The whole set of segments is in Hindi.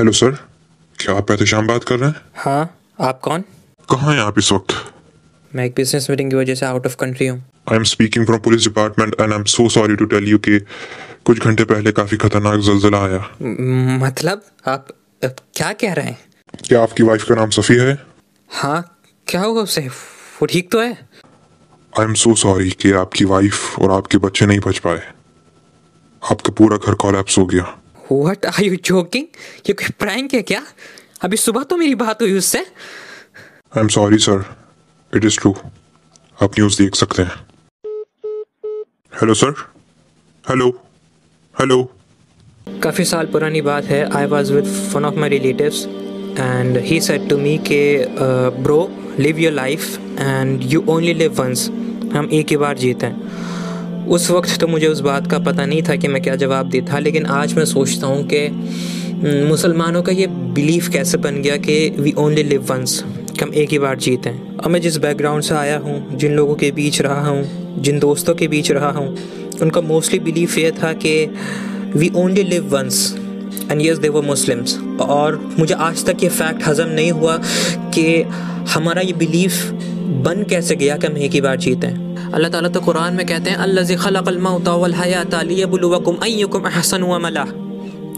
हेलो सर क्या आप एहतशाम बात कर रहे हैं? हाँ आप कौन? कहाँ हैं आप इस वक्त? मैं एक बिज़नेस मीटिंग की वजह से आउट ऑफ़ कंट्री हूँ। I am speaking from police department and I am so sorry to tell you कि कुछ घंटे पहले काफ़ी खतरनाक जल्जला आया। मतलब? आप क्या कह रहे हैं? क्या आपकी वाइफ का नाम सफ़ी है? हाँ क्या हुआ उसे? वो ठीक तो है? आई एम सो सॉरी कि आपकी वाइफ और आपके बच्चे नहीं बच पाए। आपका पूरा घर कॉलेप्स हो गया। व्हाट आर यू जोकिंग ये कोई प्रैंक है क्या? अभी सुबह तो मेरी बात हुई उससे। I am sorry sir it is true आप न्यूज़ देख सकते हैं। हेलो सर हेलो हेलो काफ़ी साल पुरानी बात है। I was with one of my relatives and he said to me के bro live your life and you only live once हम एक ही बार जीते हैं। उस वक्त तो मुझे उस बात का पता नहीं था कि मैं क्या जवाब देता लेकिन आज मैं सोचता हूँ कि हम्म, मुसलमानों का ये बिलीफ कैसे बन गया कि वी ओनली लिव वंस हम एक ही बार जीते हैं। और मैं जिस बैकग्राउंड से आया हूँ जिन लोगों के बीच रहा हूँ जिन दोस्तों के बीच रहा हूँ उनका मोस्टली बिलीफ ये था कि we only live once and yes they वो मुस्लिम्स और मुझे आज तक ये फैक्ट हज़म नहीं हुआ कि हमारा ये बिलीफ बन कैसे गया कि हम एक ही बार जीते हैं। अल्लाह ताला तो कुरान में कहते हैं अल्लाह खलक़ल मौता वल हयात लियबलुवकुम अय्युकुम अहसनु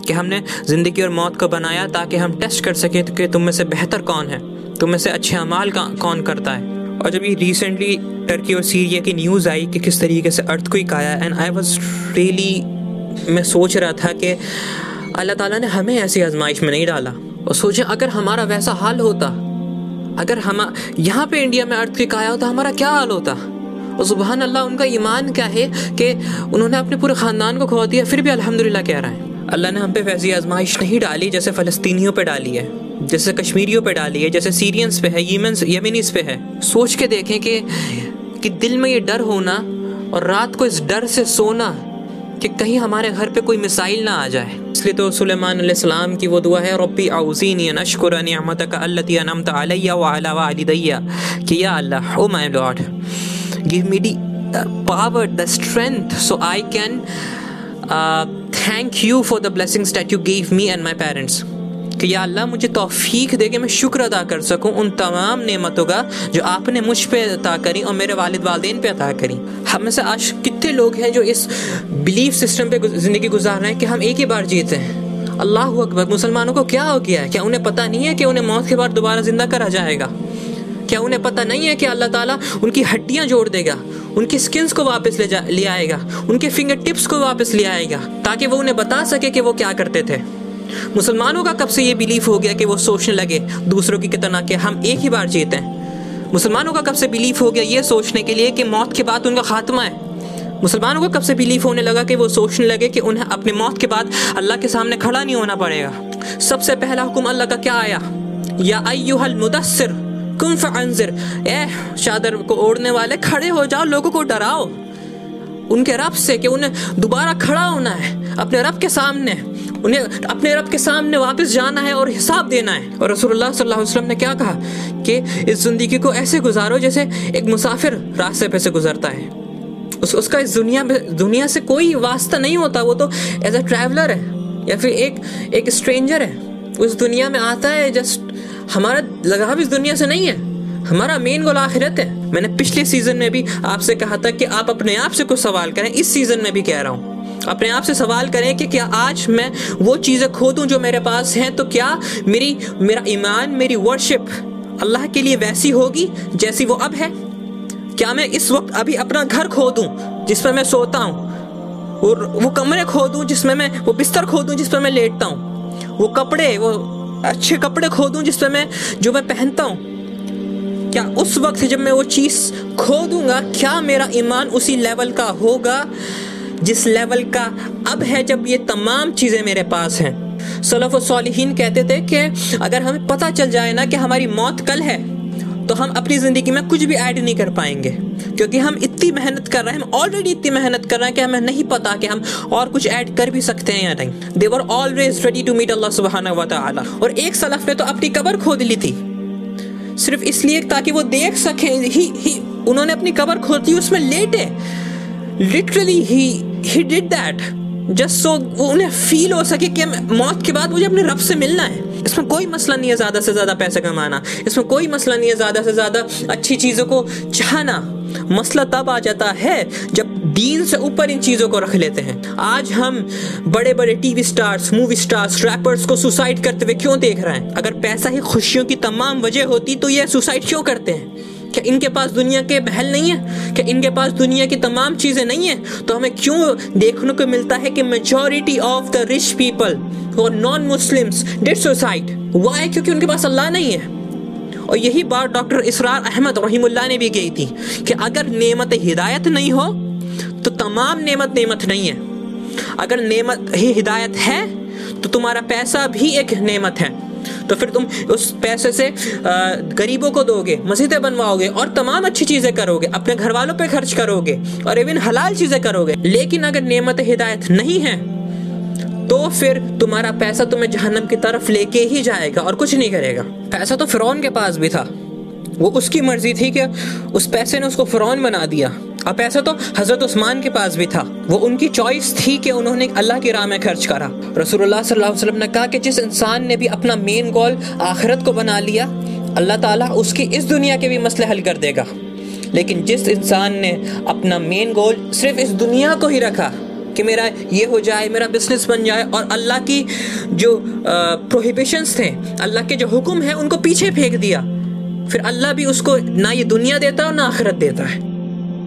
कि हमने ज़िंदगी और मौत को बनाया ताकि हम टेस्ट कर सकें कि तुम में से बेहतर कौन है, तुम में से अच्छे अमाल का कौन करता है। और जब ये रिसेंटली टर्की और सीरिया की न्यूज़ आई कि किस तरीके से अर्थ को आया एंड आई वॉज़ रियली मैं सोच रहा था कि अल्लाह ताला ने हमें ऐसी आजमाइश में नहीं डाला। और सोचें, अगर हमारा वैसा हाल होता, अगर हम, यहाँ पे इंडिया में अर्थ आया होता, हमारा क्या हाल होता? और सुबहान अल्लाह उनका ईमान क्या है कि उन्होंने अपने पूरे ख़ानदान को खो दिया फिर भी अल्हम्दुलिल्लाह कह रहे हैं। अल्लाह ने हम पे वैसी आजमाइश नहीं डाली जैसे फ़लस्तीनियों पर डाली है जैसे कश्मीरियों पे डाली है जैसे सीरियंस पे है यमन यमिनीस पे है। सोच के देखें कि कि दिल में ये डर होना और रात को इस डर से सोना कि कहीं हमारे घर पे कोई मिसाइल ना आ जाए। इसलिए तो सुलेमान की वो दुआ है रब्बी औज़ीनी अन अशकुर निअमतक अल्लती अनअमत अलैया व अला वालिदैया कि या अल्लाह ओ my lord give me the power the strength so I can thank you for the blessings that you give me and my parents कि या अल्लाह मुझे तौफीक दे के मैं शुक्र अदा कर सकूँ उन तमाम नेमतों का जो आपने मुझ पे अता करी और मेरे वालिद वालदेन पे अता करी। हम में से आज कितने लोग हैं जो इस बिलीफ सिस्टम पे ज़िंदगी गुजार रहे हैं कि हम एक ही बार जीते हैं। अल्लाह अकबर, मुसलमानों को क्या हो गया है? क्या उन्हें पता नहीं है कि उन्हें मौत के बाद दोबारा ज़िंदा करा जाएगा? क्या उन्हें पता नहीं है कि अल्लाह ताला उनकी हड्डियाँ जोड़ देगा? उनकी स्किन्स को वापस ले जा, ले आएगा। उनके फिंगर टिप्स को वापस ले आएगा, ताकि वो उन्हें बता सके कि वो क्या करते थे। मुसलमानों का कब से ये बिलीफ हो गया कि वो सोचने लगे, दूसरों की कितना कि हम एक ही बार जीते हैं? मुसलमानों का कब से बिलीफ हो गया ये सोचने के लिए कि मौत के बाद उनका खात्मा है? मुसलमानों को कब से बिलीफ होने लगा कि वो सोचने लगे कि उन्हें अपनी मौत के बाद अल्लाह के सामने खड़ा नहीं होना पड़ेगा? सबसे पहला हुक्म अल्लाह का क्या आया? या अय्युहल मुदस्सिर कुम फअंजिर। ए, चादर को ओढ़ने वाले, खड़े हो जाओ, लोगों को डराओ। उनके रब से कि उन्हें दोबारा खड़ा होना है, अपने रब के सामने। उन्हें अपने रब के सामने वापस जाना है और हिसाब देना है। और रसूलुल्लाह सल्लल्लाहु अलैहि वसल्लम ने क्या कहा? कि इस ज़िंदगी को ऐसे गुजारो जैसे एक मुसाफिर रास्ते पे से गुजरता है। उस, उसका इस दुनिया में, दुनिया से कोई वास्ता नहीं होता, वो तो एज अ ट्रैवलर है, या फिर एक एक स्ट्रेंजर है। उस दुनिया में आता है जस्ट हमारा लगाव इस दुनिया से नहीं है। हमारा मेन गोल आखिरत है। मैंने पिछले सीज़न में भी आपसे कहा था कि आप अपने आप से कुछ सवाल करें। इस सीज़न में भी कह रहा हूँ। अपने आप से सवाल करें कि क्या आज मैं वो चीज़ें खो दूँ जो मेरे पास हैं? तो क्या मेरी, मेरा ईमान, मेरी वर्शिप अल्लाह के लिए वैसी होगी जैसी वो अब है? क्या मैं इस वक्त अभी अपना घर खो दूँ जिस पर मैं सोता हूँ? और वो कमरे खो दूँ जिसमें मैं, वो बिस्तर खो दूँ जिस पर मैं लेटता हूँ? वो कपड़े, वो अच्छे कपड़े खो दूँ जिस पर मैं जो मैं पहनता हूँ। क्या उस वक्त जब मैं वो चीज़ खो दूँगा क्या मेरा ईमान उसी लेवल का होगा जिस लेवल का अब है जब ये तमाम चीज़ें मेरे पास हैं? सलफ़ सालिहीन कहते थे कि अगर हमें पता चल जाए ना कि हमारी मौत कल है तो हम अपनी ज़िंदगी में कुछ भी ऐड नहीं कर पाएँगे। क्योंकि हम इतनी मेहनत कर रहे हैं हम ऑलरेडी इतनी मेहनत कर रहे हैं कि हमें नहीं पता कि हम और कुछ ऐड कर भी सकते हैं या नहीं। They were always ready to meet अल्लाह सुबहाना व और एक सलफ ने तो अपनी कबर खोद ली थी। सिर्फ़ इसलिए ताकि वो देख सके ही, ही उन्होंने अपनी कबर खोद उसमें लेटे literally he he did that just so so, उन्हें फील हो सके कि मौत के बाद मुझे अपने रब से मिलना है। इसमें कोई मसला नहीं है ज़्यादा से ज़्यादा पैसे कमाना। इसमें कोई मसला नहीं है ज़्यादा से ज़्यादा अच्छी चीज़ों को चाहना। मसला तब आ जाता है जब दीन से ऊपर इन चीज़ों को रख लेते हैं। आज हम बड़े बड़े TV stars, movie stars, rappers को सुसाइड करते हुए क्यों देख रहे हैं? अगर पैसा ही खुशियों की तमाम वजह होती तो ये सुसाइड क्यों करते हैं? क्या इनके पास दुनिया के महल नहीं है क्या इनके पास दुनिया की तमाम चीज़ें नहीं है तो हमें क्यों देखने को मिलता है कि majority of the rich people और non Muslims did suicide why क्योंकि उनके पास अल्लाह नहीं है। और यही बात डॉक्टर इसरार अहमद रहीमुल्लाह ने भी कही थी कि अगर नेमत हिदायत नहीं हो तो तमाम नेमत नेमत नहीं है। अगर नेमत ही हिदायत है तो तुम्हारा पैसा भी एक नेमत है। तो फिर तुम उस पैसे से गरीबों को दोगे, मस्जिदें बनवाओगे और तमाम अच्छी चीज़ें करोगे, अपने घर वालों पर खर्च करोगे और इवन हलाल चीज़ें करोगे। लेकिन अगर नियमत हिदायत नहीं है तो फिर तुम्हारा पैसा तुम्हें जहन्नम की तरफ़ लेके ही जाएगा और कुछ नहीं करेगा। पैसा तो फिरौन के पास भी था। वो उसकी मर्ज़ी थी कि उस पैसे ने उसको फिरौन बना दिया। अब पैसा तो हज़रत उस्मान के पास भी था। वो उनकी चॉइस थी कि उन्होंने अल्लाह की राह में खर्च करा। रसूलुल्लाह सल्लल्लाहु अलैहि वसल्लम ने कहा कि जिस इंसान ने भी अपना मेन गोल आखिरत को बना लिया, अल्लाह ताला उसकी इस दुनिया के भी मसले हल कर देगा। लेकिन जिस इंसान ने अपना मेन गोल सिर्फ़ इस दुनिया को ही रखा कि मेरा ये हो जाए, मेरा बिज़नेस बन जाए और अल्लाह की जो प्रोहिबिशंस थे, अल्लाह के जो हुक्म हैं, उनको पीछे फेंक दिया, फिर अल्लाह भी उसको ना ये दुनिया देता है और ना आखिरत देता है।